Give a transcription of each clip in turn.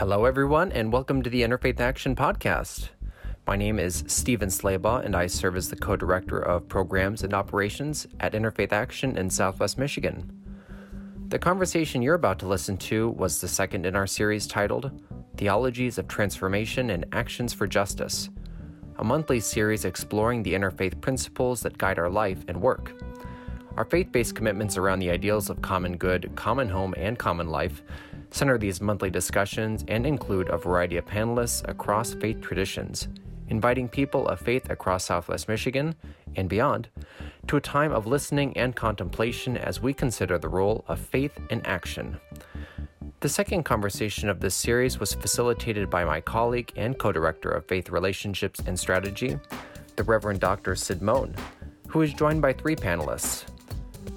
Hello, everyone, and welcome to the Interfaith Action Podcast. My name is Stephen Slaybaugh, and I serve as the co director of programs and operations at Interfaith Action in Southwest Michigan. The conversation you're about to listen to was the second in our series titled Theologies of Transformation and Actions for Justice, a monthly series exploring the interfaith principles that guide our life and work. Our faith based commitments around the ideals of common good, common home, and common life center these monthly discussions and include a variety of panelists across faith traditions, inviting people of faith across Southwest Michigan and beyond to a time of listening and contemplation as we consider the role of faith in action. The second conversation of this series was facilitated by my colleague and co director of Faith Relationships and Strategy, the Reverend Dr. Sid Mohn, who is joined by three panelists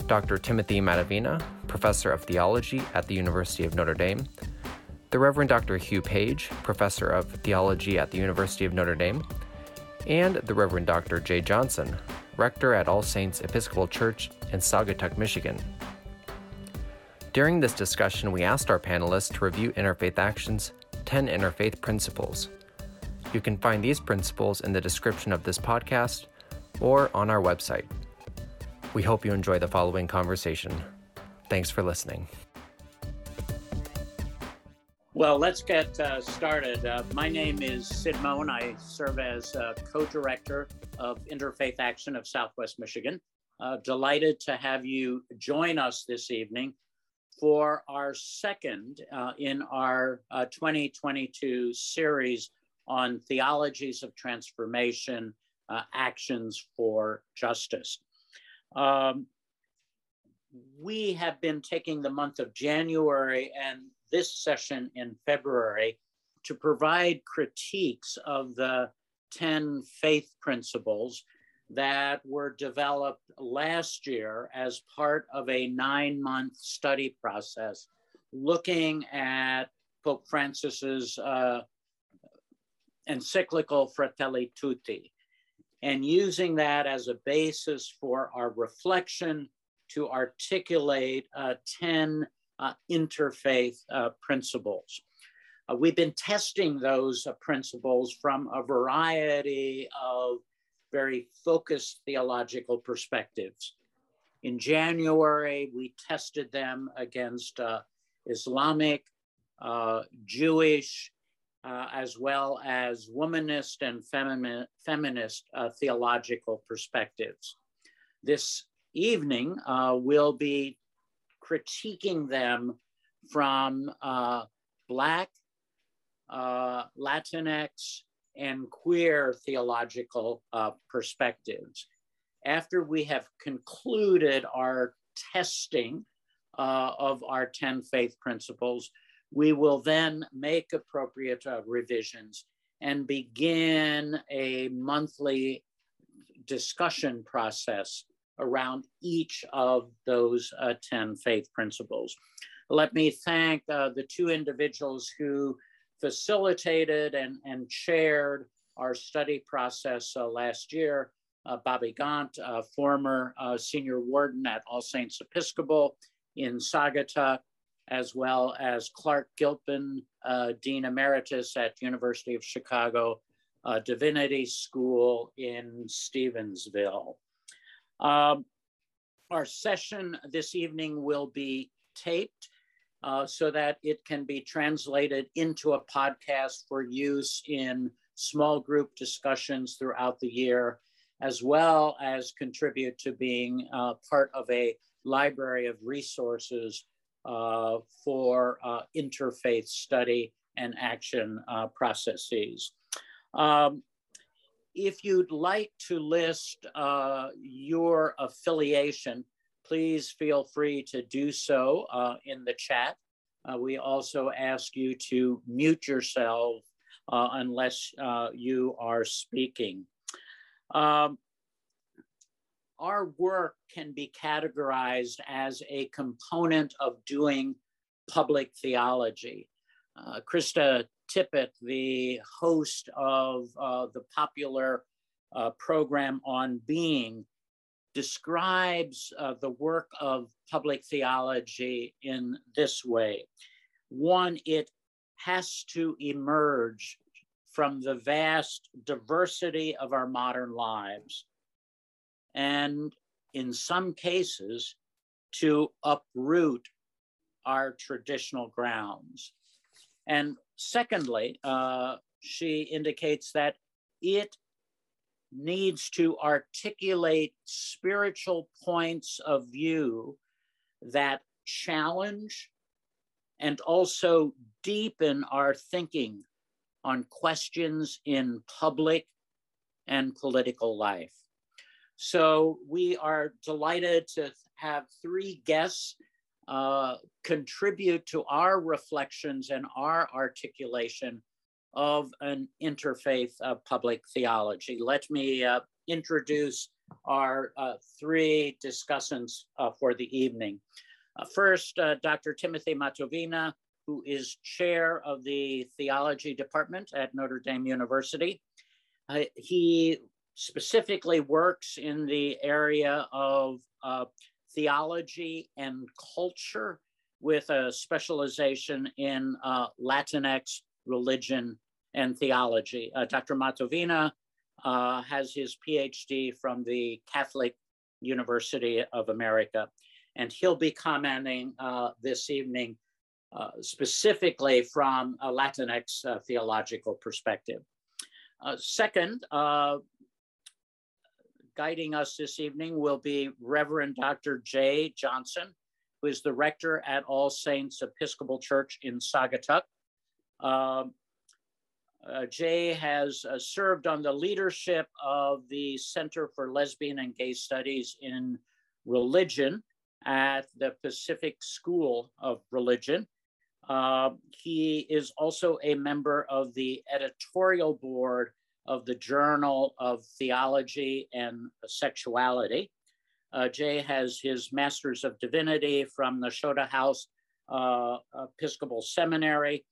Dr. Timothy Matovina, professor of theology at the University of Notre Dame, the Reverend Dr. Hugh Page, professor of theology at the University of Notre Dame, and the Reverend Dr. Jay Johnson, rector at All Saints Episcopal Church in Saugatuck, Michigan. During this discussion, we asked our panelists to review Interfaith Action's 10 Interfaith Principles. You can find these principles in the description of this podcast or on our website. We hope you enjoy the following conversation. Thanks for listening. Well, let's get uh, started. Uh, my name is Sid Mohn. I serve as uh, co director of Interfaith Action of Southwest Michigan. Uh, delighted to have you join us this evening for our second uh, in our 2022 uh, series on theologies of transformation, actions for justice. Um, we have been taking the month of January and this session in February to provide critiques of the 10 faith principles that were developed last year as part of a nine month study process looking at Pope Francis's uh, encyclical Fratelli Tutti and using that as a basis for our reflection to articulate uh, 10 uh, interfaith uh, principles. Uh, we've been testing those uh, principles from a variety of very focused theological perspectives. In January, we tested them against uh, Islamic, Jewish, uh, as well as womanist and femini- feminist uh, theological perspectives. This evening, uh, we'll be critiquing them from uh, Black, uh, Latinx, and queer theological perspectives. After we have concluded our testing of our 10 faith principles, we will then make appropriate uh, revisions and begin a monthly discussion process around each of those uh, 10 faith principles. Let me thank uh, the two individuals who facilitated and, and chaired our study process uh, last year. Uh, Bobby Gaunt, former uh, senior warden at All Saints Episcopal in Saugatuck, as well as Clark Gilpin, uh, Dean Emeritus at University of Chicago uh, Divinity School in Stevensville. Um, our session this evening will be taped uh, so that it can be translated into a podcast for use in small group discussions throughout the year, as well as contribute to being uh, part of a library of resources uh, for uh, interfaith study and action uh, processes. Um, if you'd like to list uh, your affiliation, please feel free to do so uh, in the chat. Uh, we also ask you to mute yourself unless you are speaking. Um, our work can be categorized as a component of doing public theology. Uh, Krista Tippett, the host of uh, the popular uh, program on being, describes uh, the work of public theology in this way. One, it has to emerge from the vast diversity of our modern lives. And in some cases, to uproot our traditional grounds. And secondly, uh, she indicates that it needs to articulate spiritual points of view that challenge and also deepen our thinking on questions in public and political life. So we are delighted to have three guests uh, contribute to our reflections and our articulation of an interfaith uh, public theology. Let me uh, introduce our uh, three discussants uh, for the evening. Uh, first, Dr. Timothy Matovina, who is chair of the theology department at Notre Dame University. he specifically works in the area of theology and culture with a specialization in uh, Latinx religion and theology. Uh, Dr. Matovina uh, has his PhD from the Catholic University of America, and he'll be commenting uh, this evening uh, specifically from a Latinx uh, theological perspective. second, guiding us this evening will be Reverend Dr. Jay Johnson, who is the rector at All Saints Episcopal Church in Saugatuck. Um, uh, Jay has uh, served on the leadership of the Center for Lesbian and Gay Studies in Religion at the Pacific School of Religion. Uh, he is also a member of the editorial board of the Journal of Theology and Sexuality. Uh, Jay has his Master's of Divinity from the Nashotah House uh, Episcopal Seminary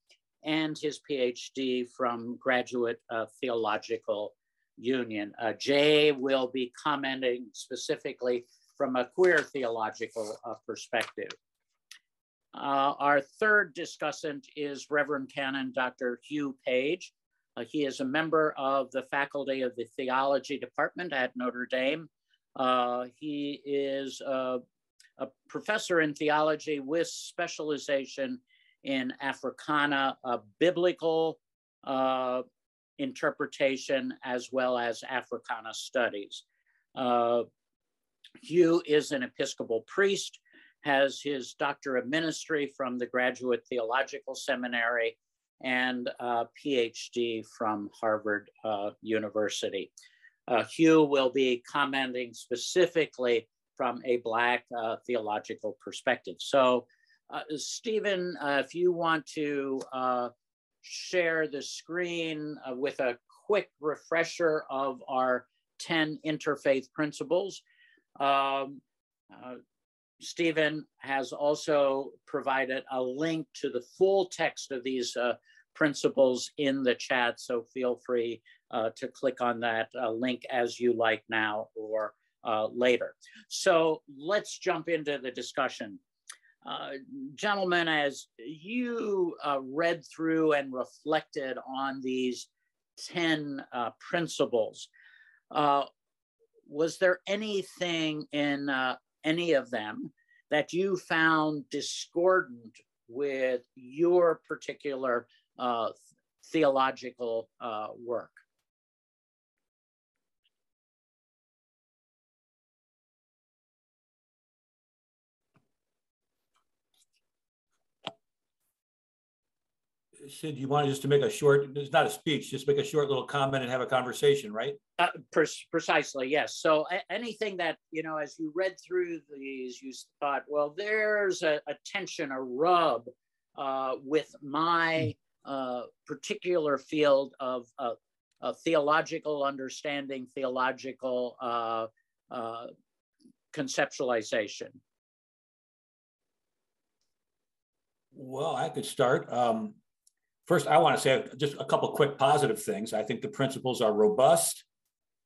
and his PhD from Graduate uh, Theological Union. Uh, Jay will be commenting specifically from a queer theological uh, perspective. Uh, our third discussant is Reverend Canon Dr. Hugh Page. Uh, he is a member of the faculty of the theology department at Notre Dame. Uh, he is a, a, professor in theology with specialization in Africana biblical uh, interpretation as well as Africana studies. Uh, Hugh is an Episcopal priest, has his Doctor of Ministry from the Graduate Theological Seminary, and a PhD from Harvard uh, University. Uh, Hugh will be commenting specifically from a Black uh, theological perspective. So, uh, Stephen, uh, if you want to uh, share the screen with a quick refresher of our 10 interfaith principles. Um, Stephen has also provided a link to the full text of these uh, principles in the chat, so feel free uh, to click on that uh, link as you like now or uh, later. So let's jump into the discussion. Uh, gentlemen, as you uh, read through and reflected on these 10 principles, was there anything in any of them that you found discordant with your particular uh, theological uh, work. Sid, you wanted just to make a short, it's not a speech, just make a short little comment and have a conversation, right? Uh, pre precisely, yes. So anything that, you know, as you read through these, you thought, well, there's a, a tension, a rub uh, with my uh, particular field of theological understanding, theological uh, uh, conceptualization. Well, I could start. Um, First, I want to say just a couple quick positive things. I think the principles are robust.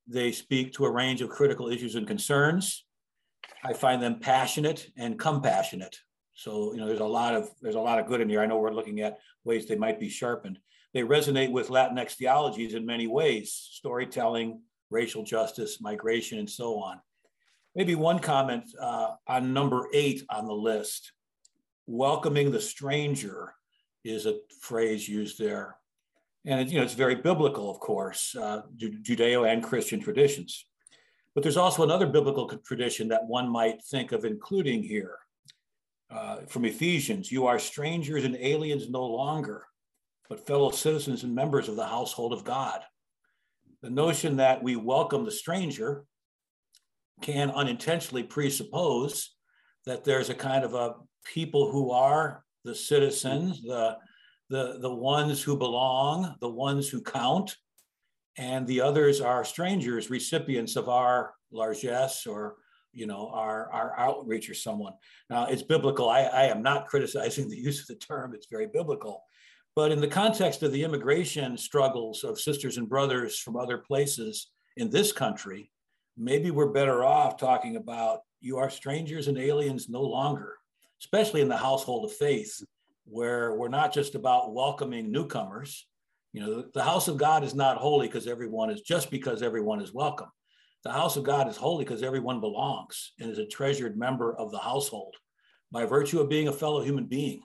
They speak to a range of critical issues and concerns. I find them passionate and compassionate. So you know, there's a lot of there's a lot of good in here. I know we're looking at ways they might be sharpened. They resonate with Latinx theologies in many ways: storytelling, racial justice, migration, and so on. Maybe one comment uh, on number eight on the list. Welcoming the stranger is a phrase used there. And you know, it's very biblical, of course, uh, Judeo and Christian traditions. But there's also another biblical tradition that one might think of including here. Uh, from Ephesians, you are strangers and aliens no longer, but fellow citizens and members of the household of God. The notion that we welcome the stranger can unintentionally presuppose that there's a kind of a people who are the citizens, the the, the ones who belong, the ones who count, and the others are strangers, recipients of our largesse or you know our, our outreach or someone. Now it's biblical. I, I am not criticizing the use of the term, it's very biblical. But in the context of the immigration struggles of sisters and brothers from other places in this country, maybe we're better off talking about you are strangers and aliens no longer, especially in the household of faith where we're not just about welcoming newcomers. You know, the house of God is not holy because everyone is just because everyone is welcome. The house of God is holy because everyone belongs and is a treasured member of the household by virtue of being a fellow human being.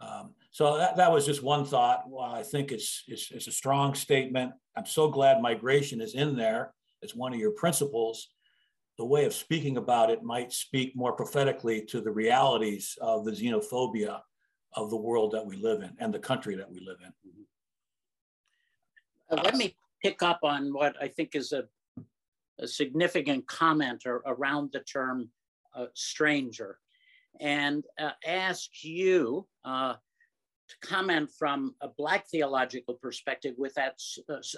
Um, so that, that was just one thought. Well, I think it's, it's, it's a strong statement. I'm so glad migration is in there as one of your principles. The way of speaking about it might speak more prophetically to the realities of the xenophobia of the world that we live in and the country that we live in. Uh, let me pick up on what I think is a, a significant commenter around the term uh, stranger and uh, ask you uh, to comment from a Black theological perspective with that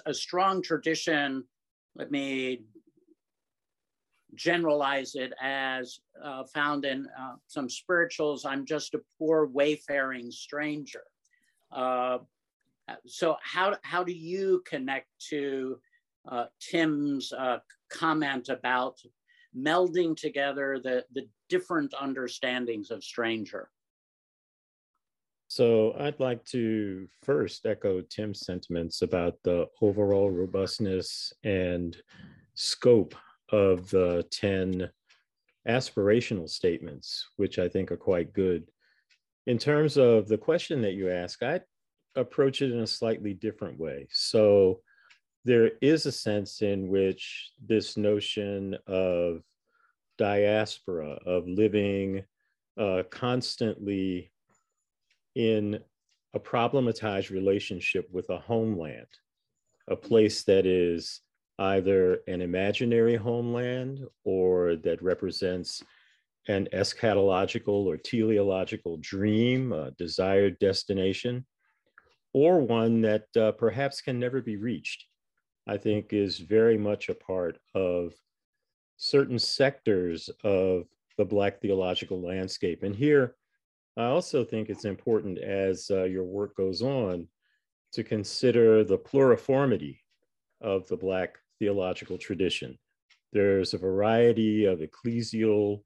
a strong tradition. Let me generalize it as uh, found in uh, some spirituals i'm just a poor wayfaring stranger uh, so how, how do you connect to uh, tim's uh, comment about melding together the, the different understandings of stranger so I'd like to first echo Tim's sentiments about the overall robustness and scope of the 10 aspirational statements, which I think are quite good. In terms of the question that you ask, I approach it in a slightly different way. So there is a sense in which this notion of diaspora, of living uh, constantly in a problematized relationship with a homeland, a place that is either an imaginary homeland or that represents an eschatological or teleological dream, a desired destination, or one that uh, perhaps can never be reached, I think is very much a part of certain sectors of the Black theological landscape. And here, I also think it's important as uh, your work goes on to consider the pluriformity of the Black theological tradition. There's a variety of ecclesial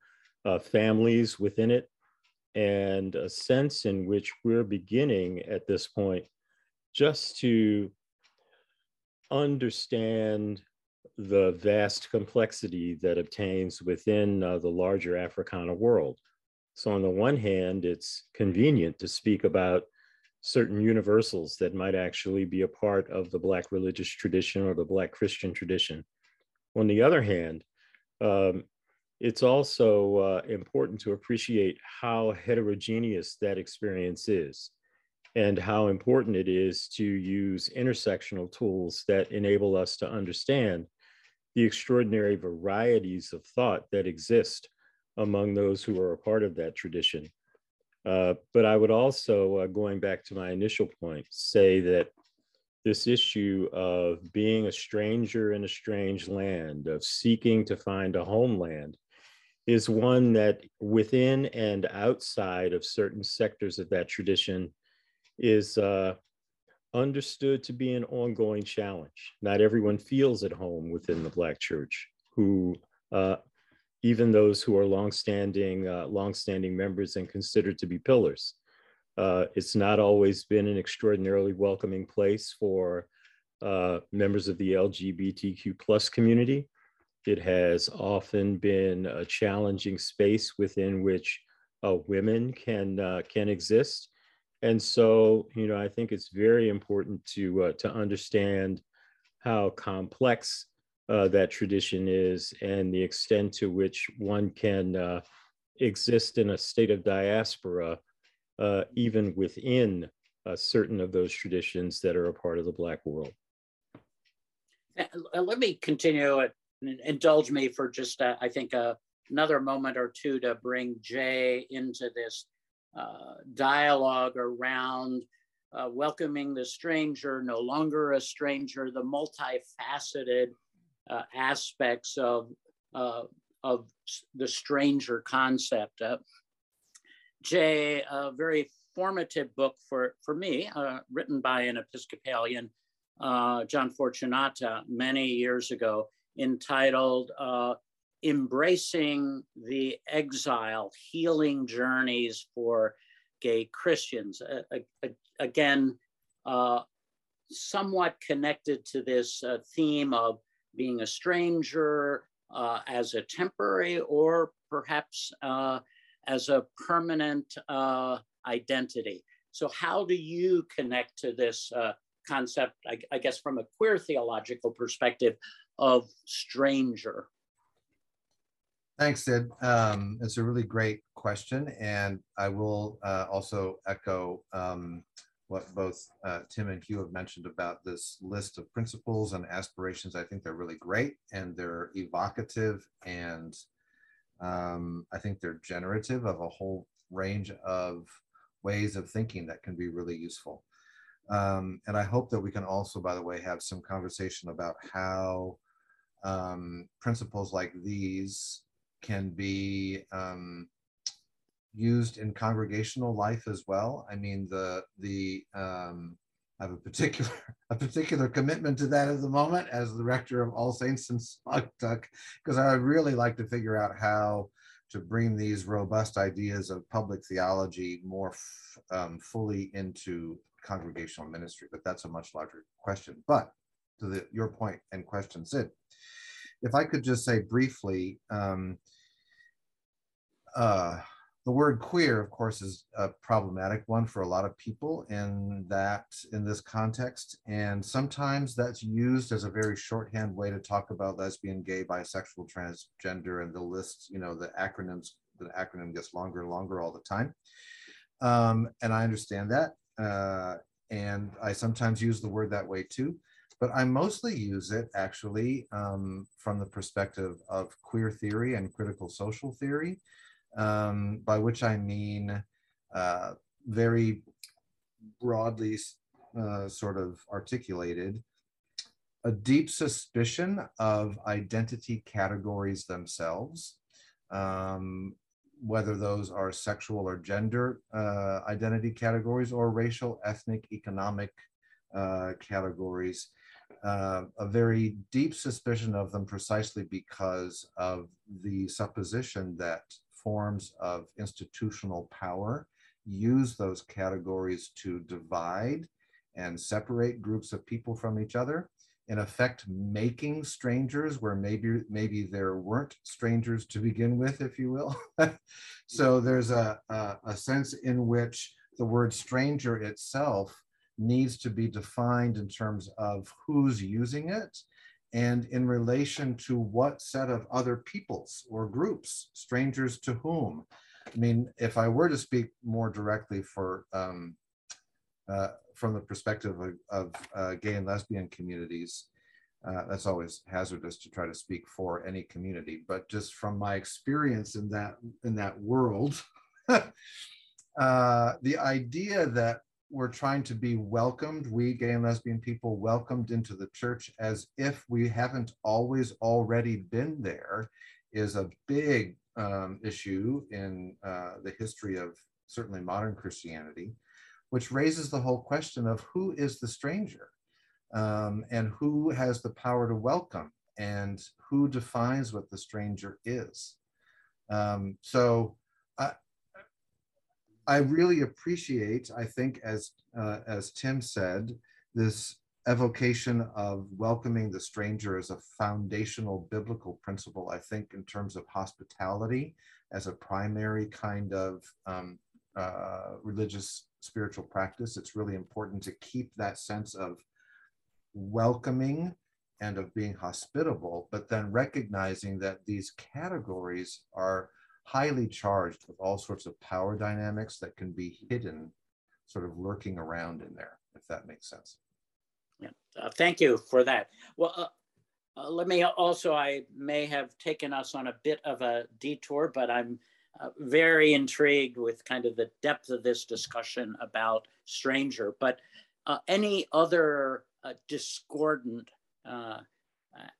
uh, families within it, and a sense in which we're beginning at this point just to understand the vast complexity that obtains within uh, the larger Africana world. So, on the one hand, it's convenient to speak about certain universals that might actually be a part of the Black religious tradition or the Black Christian tradition. On the other hand, um, it's also uh, important to appreciate how heterogeneous that experience is and how important it is to use intersectional tools that enable us to understand the extraordinary varieties of thought that exist among those who are a part of that tradition. Uh, but I would also, uh, going back to my initial point, say that this issue of being a stranger in a strange land, of seeking to find a homeland, is one that within and outside of certain sectors of that tradition is uh, understood to be an ongoing challenge. Not everyone feels at home within the Black church who uh, even those who are longstanding, uh, longstanding members and considered to be pillars. Uh, it's not always been an extraordinarily welcoming place for uh, members of the LGBTQ plus community. It has often been a challenging space within which uh, women can uh, can exist, and so you know I think it's very important to uh, to understand how complex uh, that tradition is and the extent to which one can uh, exist in a state of diaspora, uh, even within uh, certain of those traditions that are a part of the Black world. Uh, let me continue. Indulge me for just, uh, I think, another moment or two to bring Jay into this dialogue around welcoming the stranger, no longer a stranger, the multifaceted uh, aspects of, uh, of the stranger concept. Uh, Jay, a very formative book for, for me, uh, written by an Episcopalian, uh, John Fortunato, many years ago, entitled uh, Embracing the Exile Healing Journeys for Gay Christians. again, somewhat connected to this theme of being a stranger uh, as a temporary or perhaps uh, as a permanent uh, identity. So, how do you connect to this uh, concept, I, I, guess, from a queer theological perspective of stranger? Thanks, Sid. Um, it's a really great question. And I will uh, also echo um, what both uh, Tim and Hugh have mentioned about this list of principles and aspirations. I think they're really great and they're evocative and um, I think they're generative of a whole range of ways of thinking that can be really useful. Um, and I hope that we can also, by the way, have some conversation about how um, principles like these can be um, used in congregational life as well. I mean, the the um, I have a particular a particular commitment to that at the moment as the rector of All Saints in Saugatuck, because I really like to figure out how to bring these robust ideas of public theology more um, fully into congregational ministry. But that's a much larger question. But to the, your point and question, Sid, if I could just say briefly. Um, uh, the word queer, of course, is a problematic one for a lot of people in that in this context, and sometimes that's used as a very shorthand way to talk about lesbian, gay, bisexual, transgender, and the list. You know, the acronyms. The acronym gets longer and longer all the time, um, and I understand that. Uh, and I sometimes use the word that way too, but I mostly use it actually um, from the perspective of queer theory and critical social theory um, by which I mean uh, very broadly uh, sort of articulated a deep suspicion of identity categories themselves, um, whether those are sexual or gender uh, identity categories or racial, ethnic, economic uh, categories. Uh, a very deep suspicion of them precisely because of the supposition that forms of institutional power use those categories to divide and separate groups of people from each other in effect making strangers where maybe maybe there weren't strangers to begin with if you will. So there's a, a, a sense in which the word stranger itself needs to be defined in terms of who's using it and in relation to what set of other peoples or groups, strangers to whom. I mean, if I were to speak more directly for um, uh, from the perspective of, of uh, gay and lesbian communities, uh, that's always hazardous to try to speak for any community. But just from my experience in that in that world, uh, the idea that we're trying to be welcomed, we gay and lesbian people welcomed into the church as if we haven't always already been there is a big um, issue in uh, the history of certainly modern Christianity, which raises the whole question of who is the stranger um, and who has the power to welcome and who defines what the stranger is. Um, so I, I really appreciate, I think, as uh, as Tim said, this evocation of welcoming the stranger as a foundational biblical principle. I think in terms of hospitality as a primary kind of um, uh, religious spiritual practice, it's really important to keep that sense of welcoming and of being hospitable, but then recognizing that these categories are highly charged with all sorts of power dynamics that can be hidden, sort of lurking around in there, if that makes sense. Yeah, uh, thank you for that. Well, uh, uh, let me also, I may have taken us on a bit of a detour, but I'm uh, very intrigued with kind of the depth of this discussion about stranger. But uh, any other uh, discordant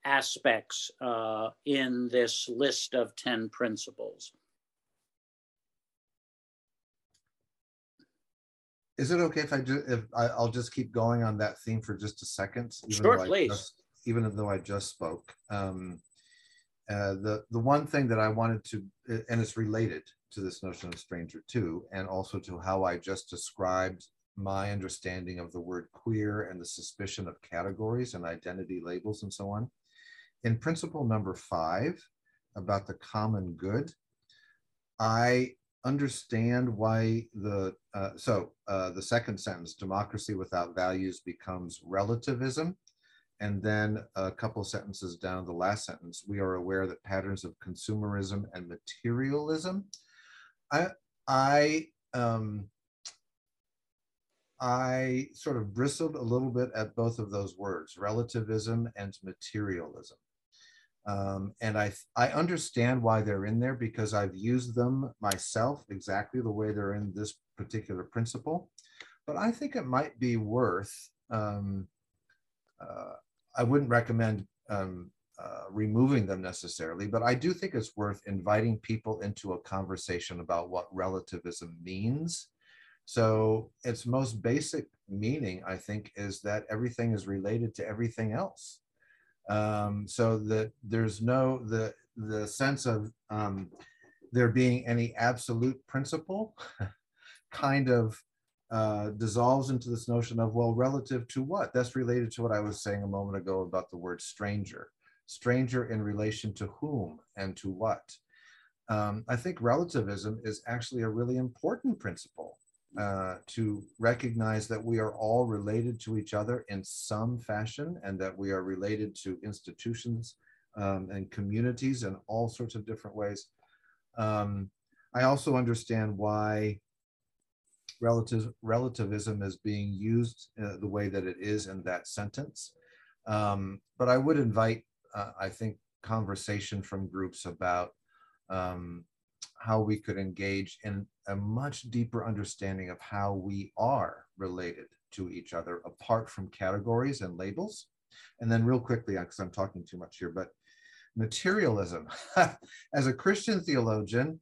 aspects in this list of 10 principles? Is it okay if I just if I, will just keep going on that theme for just a second? Even sure, please. Just, even though I just spoke, um, uh, the the one thing that I wanted to, and it's related to this notion of stranger too, and also to how I just described my understanding of the word queer and the suspicion of categories and identity labels and so on. In principle number five about the common good, I understand why the uh, so uh, the second sentence democracy without values becomes relativism and then a couple sentences down the last sentence we are aware that patterns of consumerism and materialism i i um i sort of bristled a little bit at both of those words relativism and materialism um, and I, I understand why they're in there because I've used them myself exactly the way they're in this particular principle. But I think it might be worth, um, uh, I wouldn't recommend um, uh, removing them necessarily, but I do think it's worth inviting people into a conversation about what relativism means. So its most basic meaning, I think, is that everything is related to everything else. Um, so that there's no the the sense of um, there being any absolute principle kind of uh, dissolves into this notion of well relative to what? That's related to what i was saying a moment ago about the word stranger. Stranger in relation to whom and to what? Um, i think relativism is actually a really important principle uh, to recognize that we are all related to each other in some fashion and that we are related to institutions um, and communities in all sorts of different ways. Um, I also understand why relative, relativism is being used uh, the way that it is in that sentence. Um, but I would invite, uh, I think, conversation from groups about um, how we could engage in a much deeper understanding of how we are related to each other apart from categories and labels. And then, real quickly, because I'm talking too much here, but materialism. As a Christian theologian,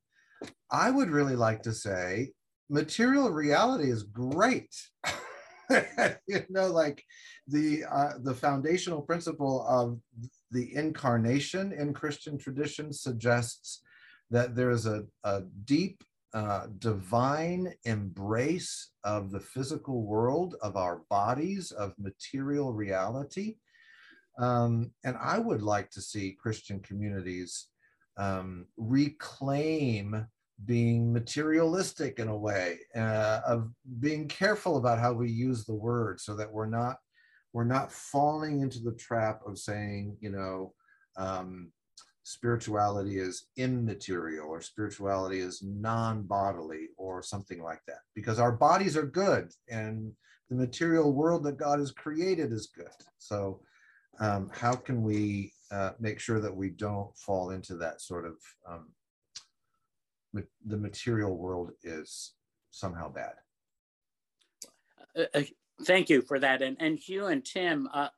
I would really like to say material reality is great. you know, like the uh, the foundational principle of the incarnation in Christian tradition suggests that there is a, a deep uh, divine embrace of the physical world, of our bodies, of material reality. Um, and I would like to see Christian communities um, reclaim being materialistic in a way, uh, of being careful about how we use the word so that we're not we're not falling into the trap of saying, you know, um, spirituality is immaterial or spirituality is non-bodily or something like that because our bodies are good and the material world that god has created is good. So um, how can we uh, make sure that we don't fall into that sort of um, the material world is somehow bad? Uh, uh, thank you for that. And, and hugh and tim uh,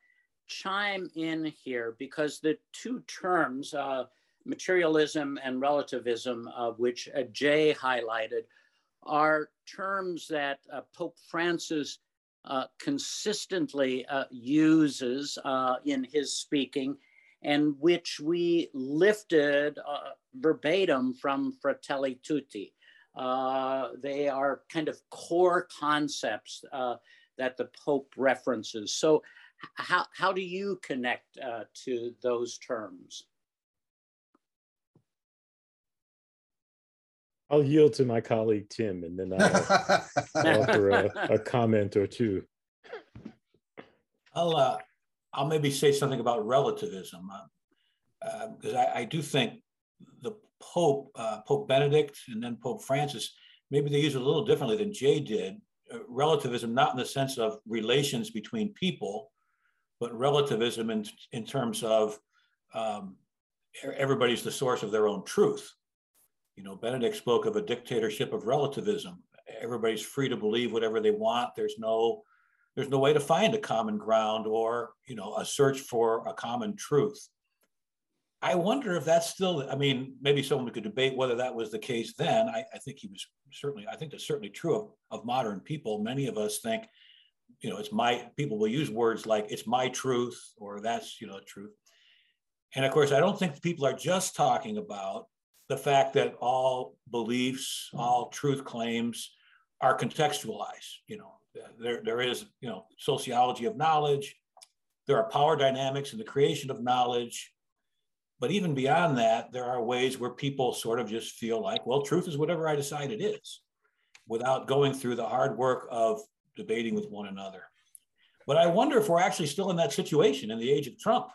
chime in here because the two terms, uh, materialism and relativism, uh, which uh, Jay highlighted, are terms that uh, Pope Francis uh, consistently uh, uses in his speaking. and which we lifted uh, verbatim from Fratelli Tutti. Uh, they are kind of core concepts uh, that the Pope references. So, how, how do you connect uh, to those terms? I'll yield to my colleague Tim, and then I'll offer a, a, comment or two. I'll uh, I'll maybe say something about relativism because uh, uh, I, I, do think the Pope uh, Pope Benedict and then Pope Francis maybe they use it a little differently than Jay did. Uh, relativism, not in the sense of relations between people, but relativism in in terms of um, everybody's the source of their own truth you know, Benedict spoke of a dictatorship of relativism. Everybody's free to believe whatever they want. There's no there's no way to find a common ground or you know a search for a common truth. I wonder if that's still. I mean, maybe someone could debate whether that was the case then. I, I think he was certainly. I think that's certainly true of, of modern people. Many of us think, you know, it's my. People will use words like "it's my truth" or "that's you know truth." And of course, I don't think people are just talking about the fact that all beliefs, all truth claims are contextualized. You know, there, there is, you know, sociology of knowledge. There are power dynamics in the creation of knowledge. But even beyond that, there are ways where people sort of just feel like, well, truth is whatever I decide it is, without going through the hard work of debating with one another. But I wonder if we're actually still in that situation in the age of Trump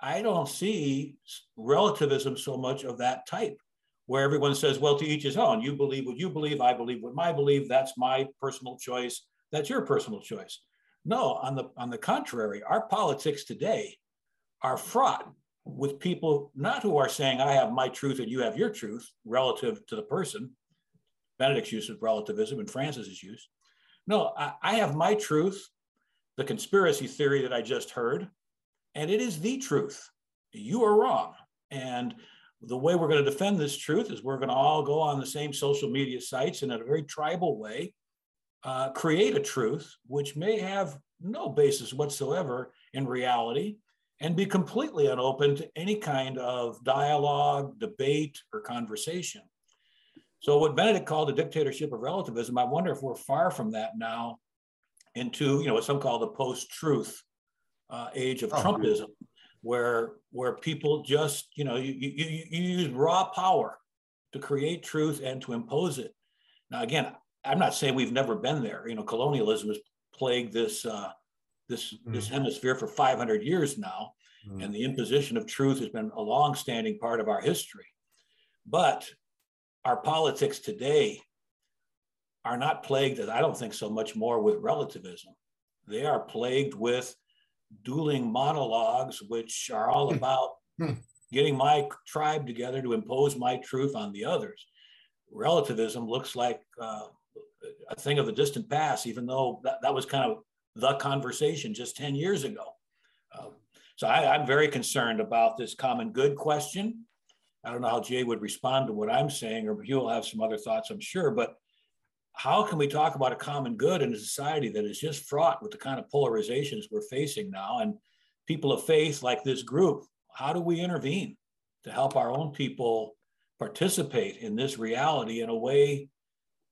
I don't see relativism so much of that type, where everyone says, well, to each his own. You believe what you believe, I believe what I believe, that's my personal choice, that's your personal choice. No, on the on the contrary, our politics today are fraught with people not who are saying, I have my truth and you have your truth relative to the person. Benedict's use of relativism and Francis's use. No, I, I have my truth, the conspiracy theory that I just heard, and it is the truth. You are wrong. And the way we're going to defend this truth is we're going to all go on the same social media sites and in a very tribal way uh, create a truth which may have no basis whatsoever in reality and be completely unopen to any kind of dialogue, debate, or conversation. So, what Benedict called the dictatorship of relativism, I wonder if we're far from that now into, you know, what some call the post truth uh, age of oh, Trumpism, where where people just you know you, you, you use raw power to create truth and to impose it. Now again, I'm not saying we've never been there. You know, colonialism has plagued this uh, this mm. this hemisphere for 500 years now, mm. and the imposition of truth has been a long-standing part of our history. But our politics today are not plagued, as I don't think so much more with relativism. They are plagued with dueling monologues, which are all hmm. about hmm. getting my tribe together to impose my truth on the others. Relativism looks like uh, a thing of the distant past, even though that, that was kind of the conversation just 10 years ago. Um, so I, I'm very concerned about this common good question. I don't know how Jay would respond to what I'm saying, or he'll have some other thoughts, I'm sure. But how can we talk about a common good in a society that is just fraught with the kind of polarizations we're facing now? And people of faith like this group, how do we intervene to help our own people participate in this reality in a way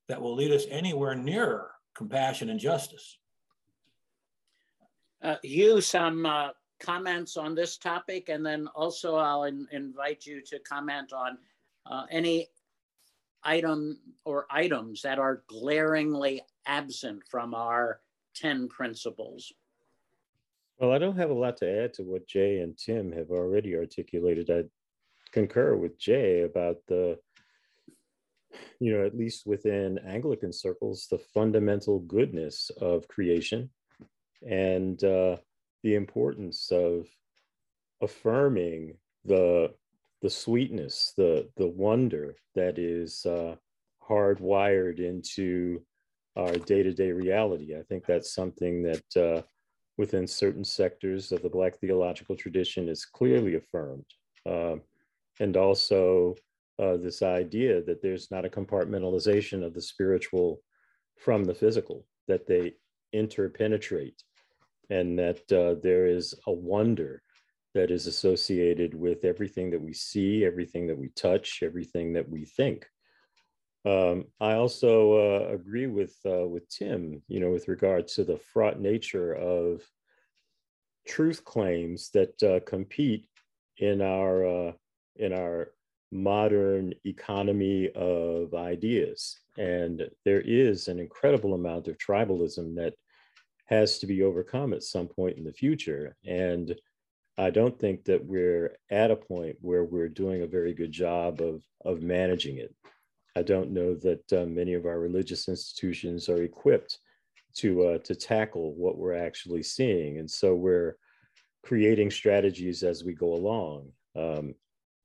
that will lead us anywhere nearer compassion and justice? Uh, Hugh, some uh, comments on this topic, and then also I'll in, invite you to comment on uh, any item or items that are glaringly absent from our 10 principles? Well, I don't have a lot to add to what Jay and Tim have already articulated. I concur with Jay about the, you know, at least within Anglican circles, the fundamental goodness of creation and uh, the importance of affirming the the sweetness, the the wonder that is uh, hardwired into our day-to-day reality. I think that's something that uh, within certain sectors of the Black theological tradition is clearly affirmed. Uh, and also uh, this idea that there's not a compartmentalization of the spiritual from the physical, that they interpenetrate, and that uh, there is a wonder that is associated with everything that we see, everything that we touch, everything that we think. Um, I also uh, agree with uh, with Tim, you know, with regard to the fraught nature of truth claims that uh, compete in our uh, in our modern economy of ideas, and there is an incredible amount of tribalism that has to be overcome at some point in the future, and I don't think that we're at a point where we're doing a very good job of of managing it. I don't know that uh, many of our religious institutions are equipped to uh, to tackle what we're actually seeing, and so we're creating strategies as we go along. Um,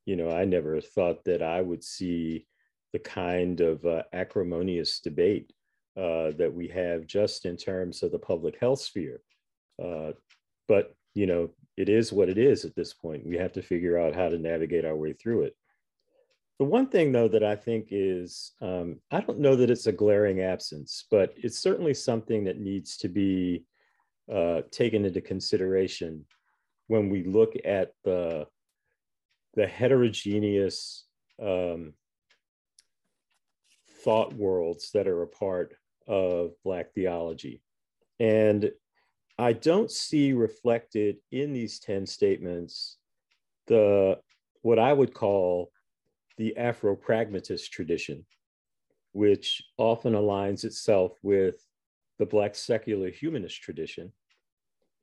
you know, I never thought that I would see the kind of uh, acrimonious debate uh, that we have just in terms of the public health sphere. Uh, but you know, it is what it is at this point. We have to figure out how to navigate our way through it. The one thing, though, that I think is, um, I don't know that it's a glaring absence, but it's certainly something that needs to be uh, taken into consideration when we look at the, the heterogeneous um, thought worlds that are a part of Black theology. And I don't see reflected in these 10 statements the what I would call the Afro-pragmatist tradition, which often aligns itself with the Black secular humanist tradition,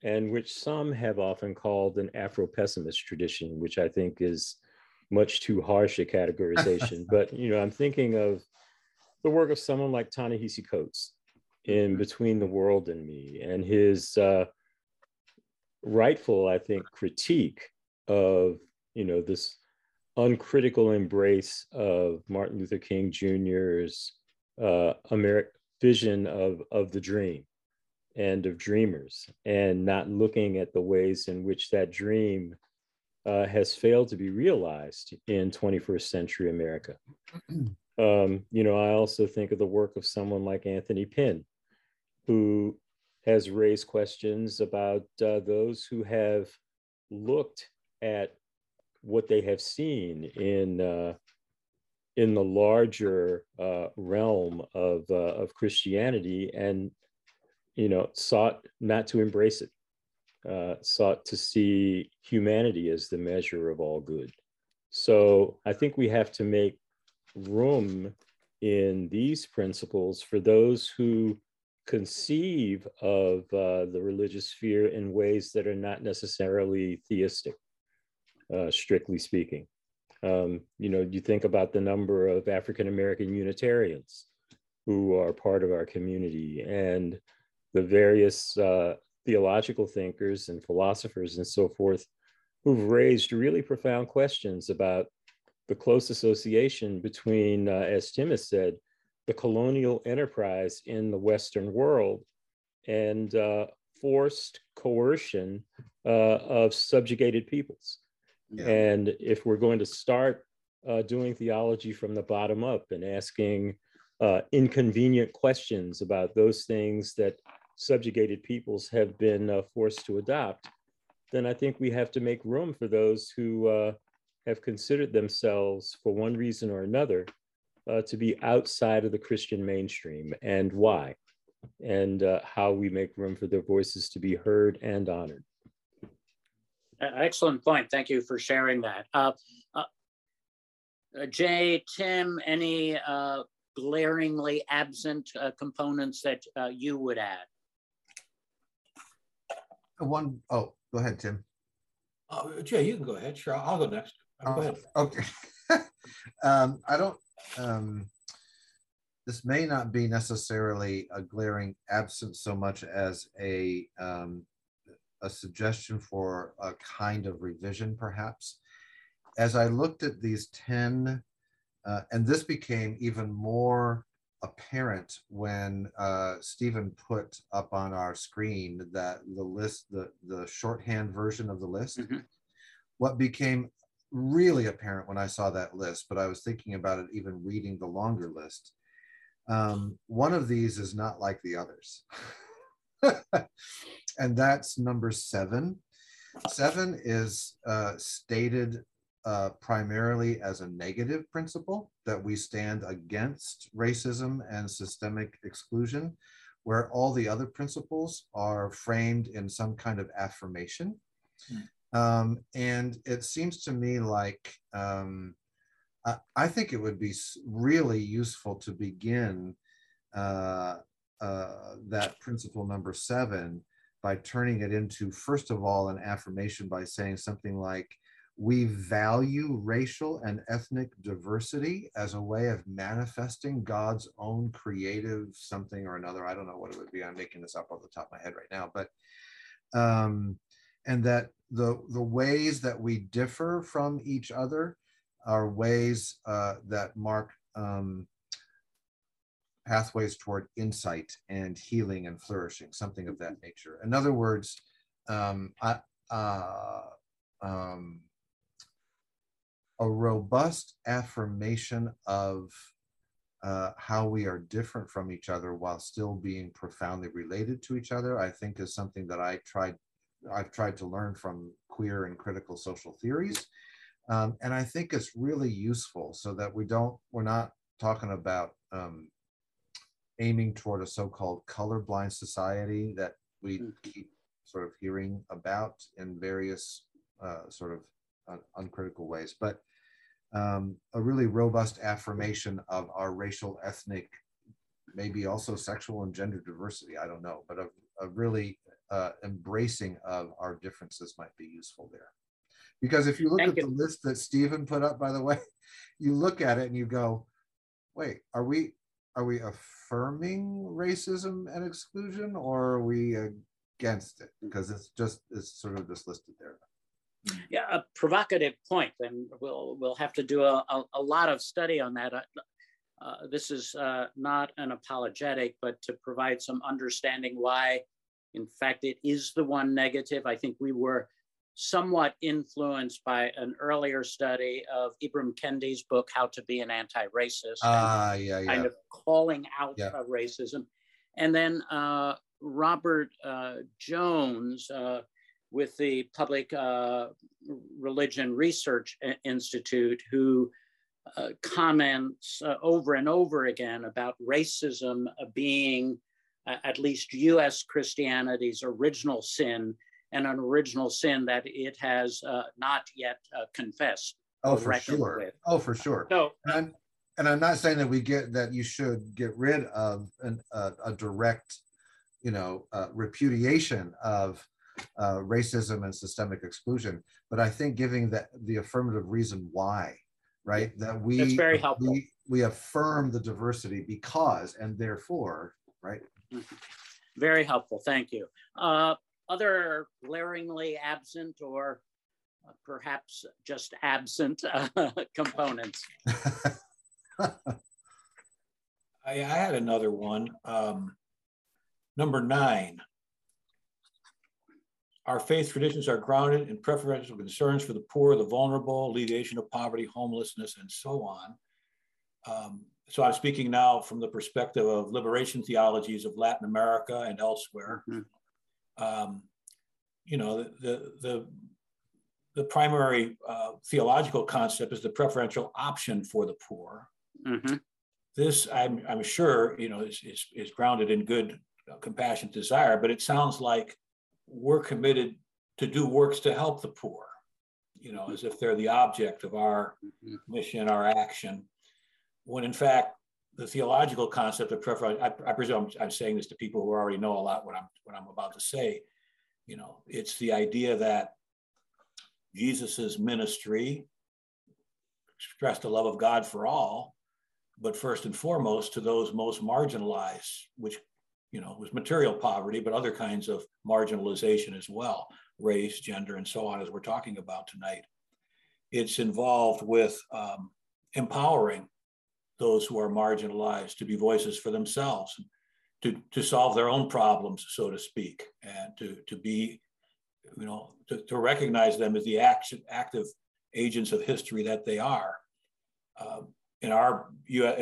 and which some have often called an Afro-pessimist tradition, which I think is much too harsh a categorization. but you know, I'm thinking of the work of someone like Ta-Nehisi Coates in mm-hmm. Between the World and Me, and his uh, rightful, I think, critique of you know this uncritical embrace of Martin Luther King Jr.'s uh, American vision of, of the dream and of dreamers, and not looking at the ways in which that dream uh, has failed to be realized in 21st century America. Um, you know, I also think of the work of someone like Anthony Pinn, who has raised questions about uh, those who have looked at what they have seen in uh, in the larger uh, realm of uh, of Christianity, and you know sought not to embrace it, uh, sought to see humanity as the measure of all good. So I think we have to make room in these principles for those who conceive of uh, the religious sphere in ways that are not necessarily theistic uh, strictly speaking. Um, you know, you think about the number of African American Unitarians who are part of our community and the various uh, theological thinkers and philosophers and so forth who've raised really profound questions about the close association between, uh, as Tim has said, the colonial enterprise in the Western world and uh, forced coercion uh, of subjugated peoples. Yeah. And if we're going to start uh, doing theology from the bottom up and asking uh, inconvenient questions about those things that subjugated peoples have been uh, forced to adopt, then I think we have to make room for those who uh, have considered themselves, for one reason or another, uh, to be outside of the Christian mainstream and why, and uh, how we make room for their voices to be heard and honored. Excellent point. Thank you for sharing that. Uh, uh, uh, Jay, Tim, any uh, glaringly absent uh, components that uh, you would add? One, oh, go ahead, Tim. Oh, Jay, you can go ahead. Sure, I'll go next. Go. Okay. um, I don't. Um, this may not be necessarily a glaring absence so much as a um, a suggestion for a kind of revision, perhaps. As I looked at these 10, uh, and this became even more apparent when uh, Stephen put up on our screen that the list, the, the shorthand version of the list. Mm-hmm. What became really apparent when I saw that list, but I was thinking about it even reading the longer list. Um, one of these is not like the others. and that's number seven. seven is uh, stated uh, primarily as a negative principle that we stand against racism and systemic exclusion, where all the other principles are framed in some kind of affirmation. Mm. Um, and it seems to me like um, I, I, think it would be really useful to begin uh, uh, that principle number seven by turning it into, first of all, an affirmation by saying something like, we value racial and ethnic diversity as a way of manifesting God's own creative something or another. I don't know what it would be. I'm making this up off the top of my head right now, but um, and that the the ways that we differ from each other are ways uh, that mark um, pathways toward insight and healing and flourishing, something of that nature. In other words, um, I, uh, um, a robust affirmation of uh, how we are different from each other while still being profoundly related to each other, I think is something that I tried, I've tried to learn from queer and critical social theories. Um, and I think it's really useful so that we don't, we're not talking about um, aiming toward a so-called colorblind society that we mm. keep sort of hearing about in various uh, sort of uh, uncritical ways, but um, a really robust affirmation of our racial, ethnic, maybe also sexual and gender diversity. I don't know, but a, a really uh, embracing of our differences might be useful there. Because if you look Thank at you. the list that Stephen put up, by the way, you look at it and you go, wait, are we are we affirming racism and exclusion or are we against it? Because it's just it's sort of just listed there. Yeah, a provocative point, and we'll we'll have to do a, a, a lot of study on that. Uh, uh, this is uh, not an apologetic, but to provide some understanding why, in fact, it is the one negative. I think we were somewhat influenced by an earlier study of Ibram Kendi's book, How to Be an Anti-Racist. Uh, yeah, yeah. Kind of calling out yeah. racism. And then uh, Robert uh, Jones, uh, with the Public uh, Religion Research Institute, who uh, comments uh, over and over again about racism being at least US Christianity's original sin and an original sin that it has uh, not yet uh, confessed. Oh, for sure. With. Oh, for sure. So, and I'm, and I'm not saying that we get that you should get rid of an, a direct, you know, repudiation of uh, racism and systemic exclusion, but I think giving the, the affirmative reason why, right? That we That's very helpful. We, we affirm the diversity because and therefore, right? Mm-hmm. Very helpful. Thank you. Uh, other glaringly absent or uh, perhaps just absent uh, components. I, I, had another one. Um, number nine, our faith traditions are grounded in preferential concerns for the poor, the vulnerable, alleviation of poverty, homelessness, and so on. Um, so I'm speaking now from the perspective of liberation theologies of Latin America and elsewhere. Mm-hmm. Um, you know, the, the, the, the primary uh, theological concept is the preferential option for the poor. Mm-hmm. This, I'm, I'm sure, you know, is, is, is grounded in good uh, compassion desire, but it sounds like we're committed to do works to help the poor, you know, as if they're the object of our mm-hmm. mission, our action, when in fact, the theological concept of preference, I, I presume I'm saying this to people who already know a lot what I'm what I'm about to say. You know, it's the idea that Jesus's ministry expressed the love of God for all, but first and foremost to those most marginalized, which you know, was material poverty, but other kinds of marginalization as well, race, gender, and so on, as we're talking about tonight. It's involved with um, empowering those who are marginalized to be voices for themselves, to, to solve their own problems, so to speak, and to, to be, you know, to, to recognize them as the action, active agents of history that they are. Um, in our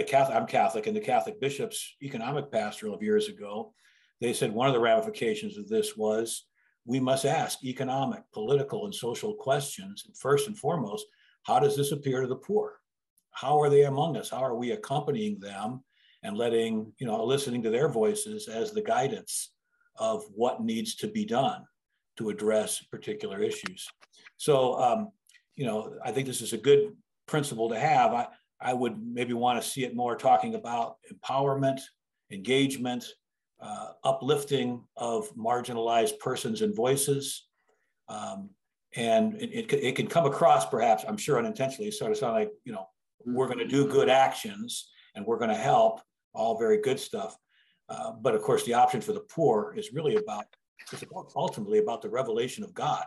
Catholic, I'm Catholic, and the Catholic bishops' economic pastoral of years ago, they said one of the ramifications of this was we must ask economic, political, and social questions. And first and foremost, how does this appear to the poor? How are they among us? How are we accompanying them and letting, you know, listening to their voices as the guidance of what needs to be done to address particular issues? So, um, you know, I think this is a good principle to have. I, I would maybe want to see it more talking about empowerment, engagement, uh, uplifting of marginalized persons and voices. Um, and it, it, it, can come across perhaps, I'm sure unintentionally, sort of sound like, you know, we're going to do good actions and we're going to help, all very good stuff. Uh, but of course, the option for the poor is really about, it's ultimately about the revelation of God.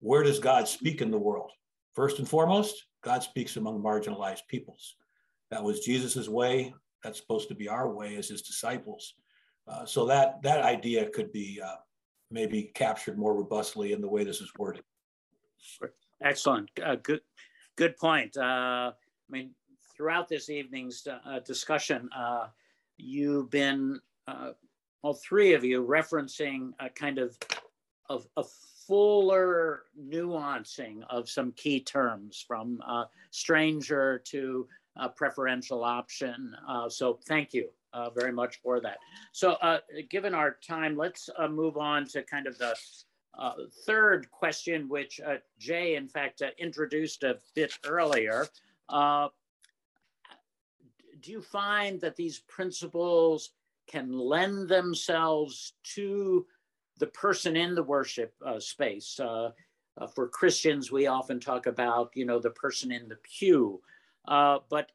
Where does God speak in the world? First and foremost, God speaks among marginalized peoples. That was Jesus's way. That's supposed to be our way as his disciples. Uh, so that that idea could be uh, maybe captured more robustly in the way this is worded. Excellent. Uh, good, good point. Uh, I mean, throughout this evening's uh, discussion, uh, you've been all three of you referencing a kind of of a fuller nuancing of some key terms from stranger to preferential option. so thank you uh, very much for that. So uh, given our time, let's uh, move on to kind of the uh, third question, which uh, Jay, in fact, uh, introduced a bit earlier. Uh, do you find that these principles can lend themselves to the person in the worship uh, space? Uh, for Christians, we often talk about, you know, the person in the pew. but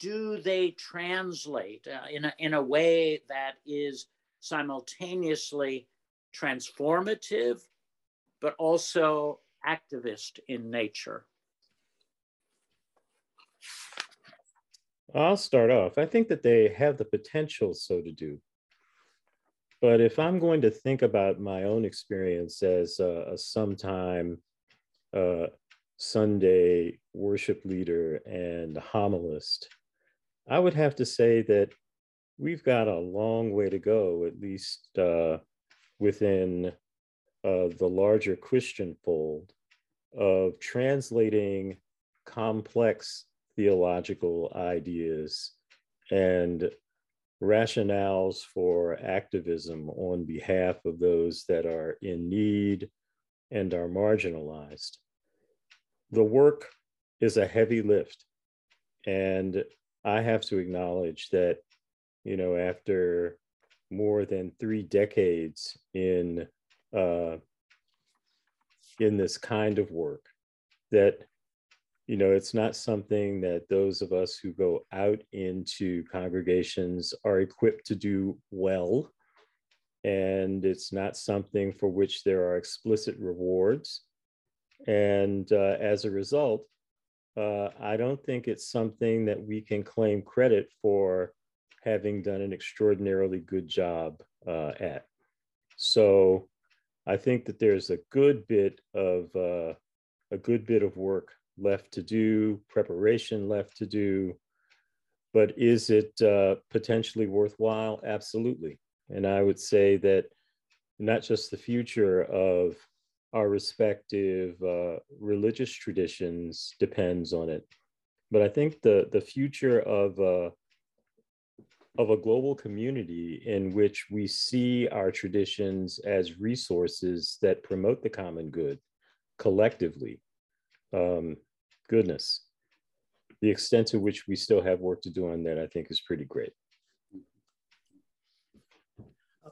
do they translate uh, in, a, in a way that is simultaneously transformative, but also activist in nature? I'll start off. I think that they have the potential so to do. But if I'm going to think about my own experience as a, a sometime uh, Sunday worship leader and homilist, I would have to say that we've got a long way to go, at least uh, within uh, the larger Christian fold, of translating complex theological ideas and rationales for activism on behalf of those that are in need and are marginalized. The work is a heavy lift, and I have to acknowledge that, you know, after more than three decades in uh, in this kind of work, that you know it's not something that those of us who go out into congregations are equipped to do well and it's not something for which there are explicit rewards and uh, as a result uh, I don't think it's something that we can claim credit for having done an extraordinarily good job uh, at. So I think that there's a good bit of uh, a good bit of work left to do, preparation left to do. But is it uh, potentially worthwhile? Absolutely. And I would say that not just the future of our respective uh, religious traditions depends on it. But I think the the future of uh, of a global community in which we see our traditions as resources that promote the common good collectively. Um, goodness, the extent to which we still have work to do on that, I think, is pretty great.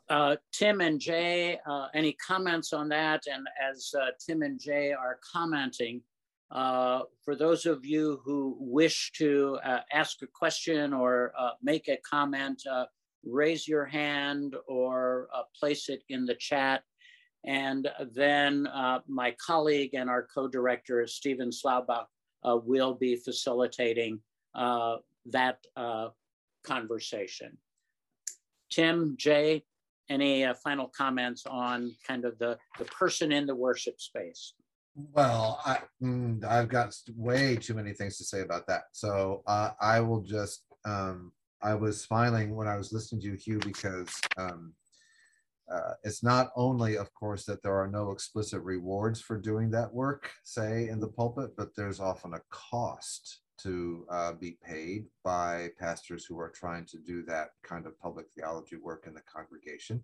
Uh, Tim and Jay, uh, any comments on that? And as uh, Tim and Jay are commenting, uh, for those of you who wish to uh, ask a question or uh, make a comment, raise your hand or place it in the chat. And then my colleague and our co-director, Stephen Slaubach, will be facilitating that conversation. Tim, Jay, any uh, final comments on kind of the, the person in the worship space? Well, I, mm, I've got way too many things to say about that. So uh, I will just, um, I was smiling when I was listening to you, Hugh, because um, uh, it's not only, of course, that there are no explicit rewards for doing that work, say in the pulpit, but there's often a cost to uh, be paid by pastors who are trying to do that kind of public theology work in the congregation.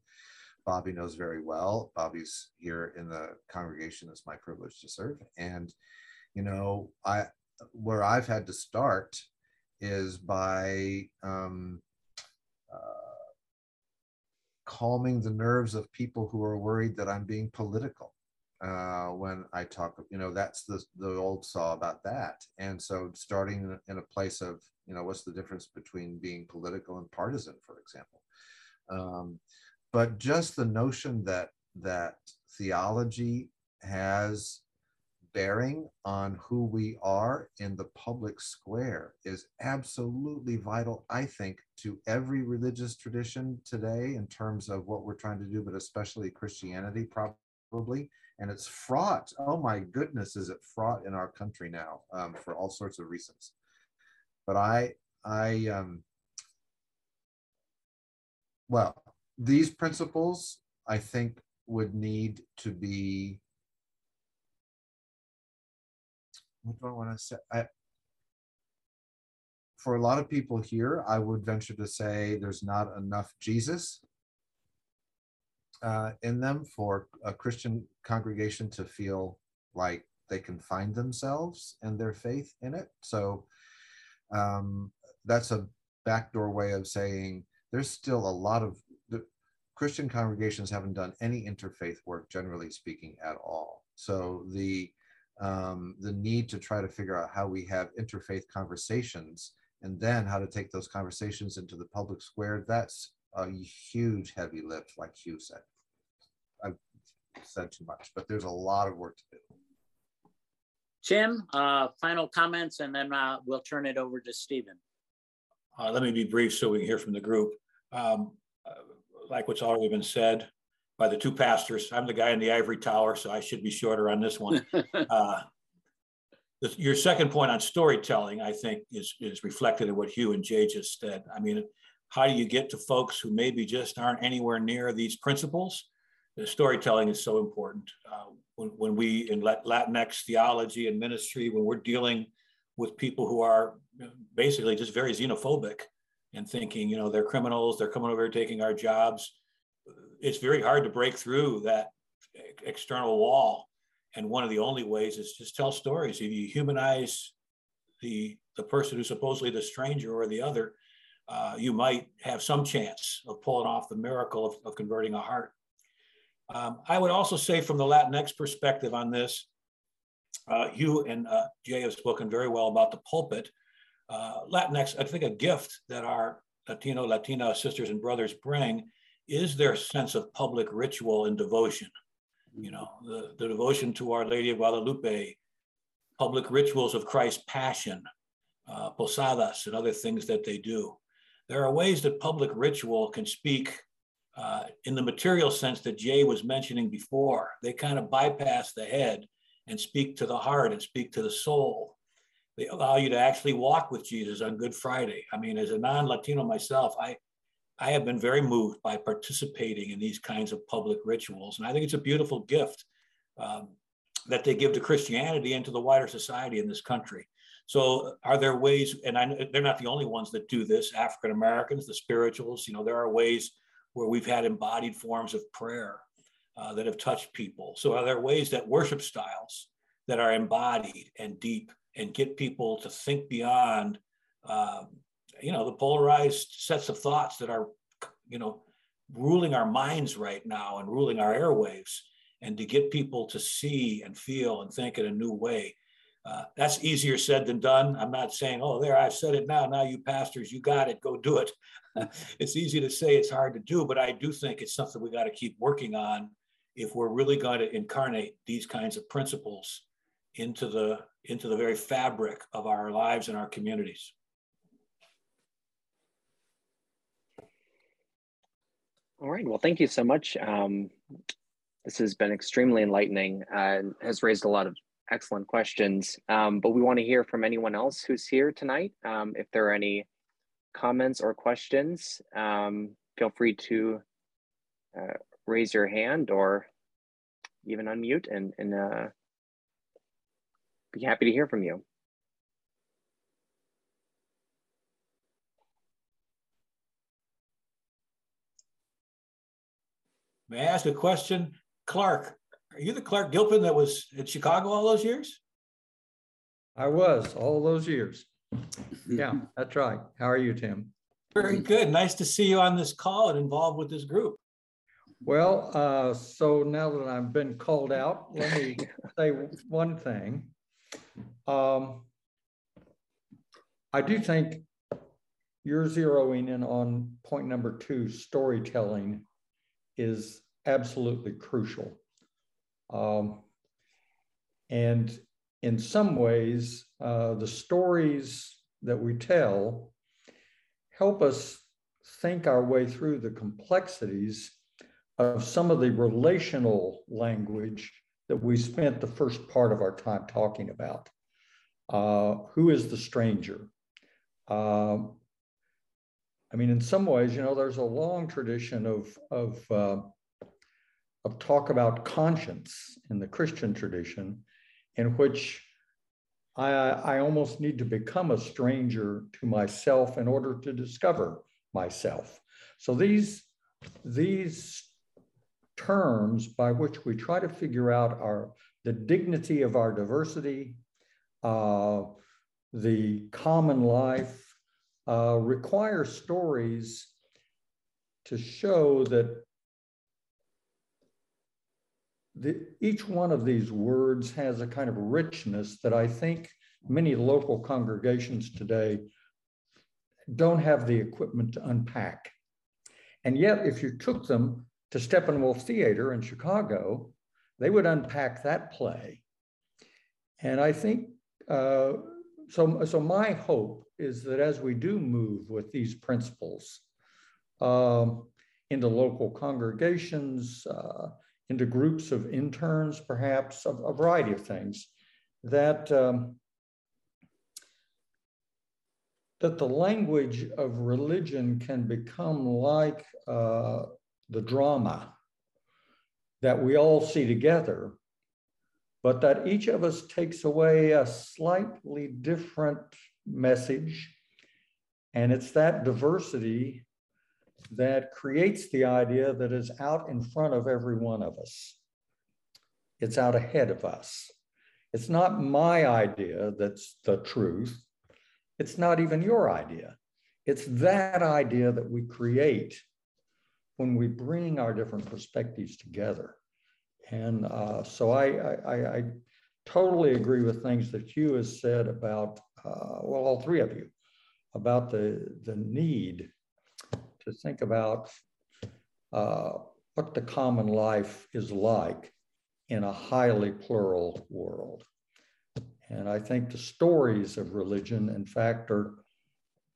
Bobby knows very well. Bobby's here in the congregation. It's my privilege to serve. And, you know, I where I've had to start is by um, uh, calming the nerves of people who are worried that I'm being political uh, when I talk. You know, that's the the old saw about that. And so, starting in a place of you know, what's the difference between being political and partisan, for example. Um, but just the notion that that theology has bearing on who we are in the public square is absolutely vital, I think, to every religious tradition today in terms of what we're trying to do, but especially Christianity, probably. And it's fraught. Oh my goodness, is it fraught in our country now um, for all sorts of reasons? But I, I, um, well, these principles, I think, would need to be. What do I want to say? I, for a lot of people here, I would venture to say there's not enough Jesus uh, in them for a Christian congregation to feel like they can find themselves and their faith in it. So um, that's a backdoor way of saying there's still a lot of the Christian congregations haven't done any interfaith work, generally speaking, at all. So the um, the need to try to figure out how we have interfaith conversations and then how to take those conversations into the public square, that's a huge heavy lift, like Hugh said. I've said too much, but there's a lot of work to do. Tim, uh, final comments, and then uh, we'll turn it over to Stephen. Uh, let me be brief so we can hear from the group. Um, like what's already been said by the two pastors. I'm the guy in the ivory tower, so I should be shorter on this one. uh, your second point on storytelling, I think, is, is reflected in what Hugh and Jay just said. I mean, how do you get to folks who maybe just aren't anywhere near these principles? The storytelling is so important. Uh, when, when we in Latinx theology and ministry, when we're dealing with people who are basically just very xenophobic, and thinking, you know, they're criminals, they're coming over here taking our jobs. It's very hard to break through that external wall. And one of the only ways is just tell stories. If Hugh humanize the, the person who's supposedly the stranger or the other, uh, you might have some chance of pulling off the miracle of, of converting a heart. Um, I would also say, from the Latinx perspective on this, uh, you and uh, Jay have spoken very well about the pulpit uh, Latinx, I think a gift that our Latino, Latina sisters and brothers bring is their sense of public ritual and devotion. You know, the, the devotion to Our Lady of Guadalupe, public rituals of Christ's passion, uh, posadas, and other things that they do. There are ways that public ritual can speak uh, in the material sense that Jay was mentioning before. They kind of bypass the head and speak to the heart and speak to the soul they allow you to actually walk with Jesus on Good Friday. I mean, as a non-Latino myself, I I have been very moved by participating in these kinds of public rituals, and I think it's a beautiful gift um, that they give to Christianity and to the wider society in this country. So, are there ways? And I, they're not the only ones that do this. African Americans, the spirituals, you know, there are ways where we've had embodied forms of prayer uh, that have touched people. So, are there ways that worship styles that are embodied and deep and get people to think beyond, uh, you know, the polarized sets of thoughts that are, you know, ruling our minds right now and ruling our airwaves, and to get people to see and feel and think in a new way. Uh, that's easier said than done. I'm not saying, oh, there, I've said it now. Now, you pastors, you got it, go do it. it's easy to say, it's hard to do, but I do think it's something we got to keep working on if we're really going to incarnate these kinds of principles into the into the very fabric of our lives and our communities. All right. Well, thank you so much. Um, this has been extremely enlightening and has raised a lot of excellent questions. Um, but we want to hear from anyone else who's here tonight. Um, if there are any comments or questions, um, feel free to uh, raise your hand or even unmute and, and uh, be happy to hear from you. May I ask a question? Clark, are you the Clark Gilpin that was at Chicago all those years? I was all those years. Yeah, that's right. How are you, Tim? Very good. Nice to see you on this call and involved with this group. Well, uh, so now that I've been called out, let me say one thing. Um, I do think you're zeroing in on point number two, storytelling is absolutely crucial. Um, and in some ways, uh, the stories that we tell help us think our way through the complexities of some of the relational language that we spent the first part of our time talking about. Uh, who is the stranger? Uh, I mean, in some ways, you know, there's a long tradition of, of, uh, of talk about conscience in the Christian tradition, in which I, I almost need to become a stranger to myself in order to discover myself. So these, these terms by which we try to figure out our, the dignity of our diversity, uh, the common life, uh, require stories to show that the, each one of these words has a kind of richness that I think many local congregations today don't have the equipment to unpack. And yet, if you took them to Steppenwolf Theater in Chicago, they would unpack that play. And I think uh, so. So my hope is that as we do move with these principles um, into local congregations, uh, into groups of interns, perhaps, a, a variety of things, that, um, that the language of religion can become like uh, the drama that we all see together, but that each of us takes away a slightly different message. And it's that diversity that creates the idea that is out in front of every one of us. It's out ahead of us. It's not my idea that's the truth. It's not even your idea. It's that idea that we create when we bring our different perspectives together. And uh, so I, I, I, totally agree with things that Hugh has said about, uh, well, all three of you, about the, the need to think about uh, what the common life is like in a highly plural world. And I think the stories of religion, in fact, are,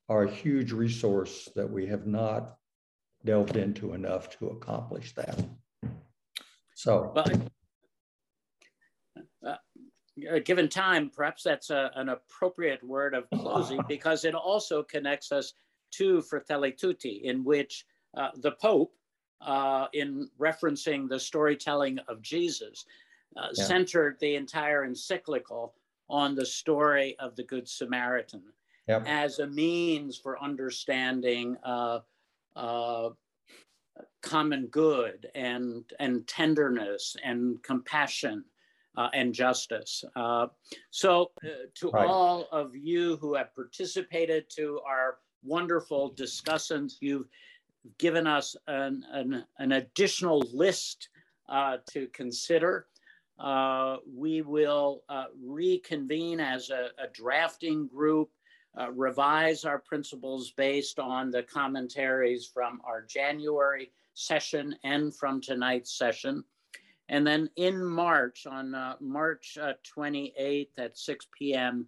are a huge resource that we have not delved into enough to accomplish that. So, but, uh, given time, perhaps that's a, an appropriate word of closing because it also connects us to Fratelli Tutti, in which uh, the Pope, uh, in referencing the storytelling of Jesus, uh, yeah. centered the entire encyclical on the story of the Good Samaritan yep. as a means for understanding uh, uh, common good and, and tenderness and compassion uh, and justice. Uh, so, uh, to right. all of you who have participated, to our wonderful discussants. You've given us an, an, an additional list uh, to consider. Uh, we will uh, reconvene as a, a drafting group, uh, revise our principles based on the commentaries from our January session and from tonight's session. And then in March, on uh, March 28th uh, at 6 p.m.,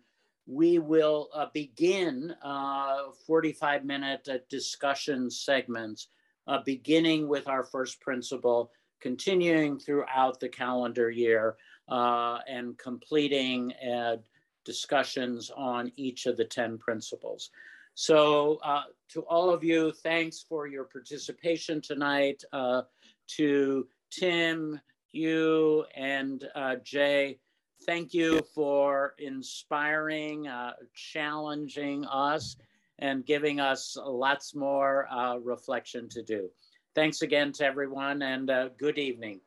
we will uh, begin uh, 45 minute uh, discussion segments, uh, beginning with our first principle, continuing throughout the calendar year, uh, and completing uh, discussions on each of the 10 principles. So, to all of Hugh, thanks for your participation tonight. to Tim, you, and uh, Jay. Thank you for inspiring, uh, challenging us, and giving us lots more uh, reflection to do. Thanks again to everyone, and uh, good evening.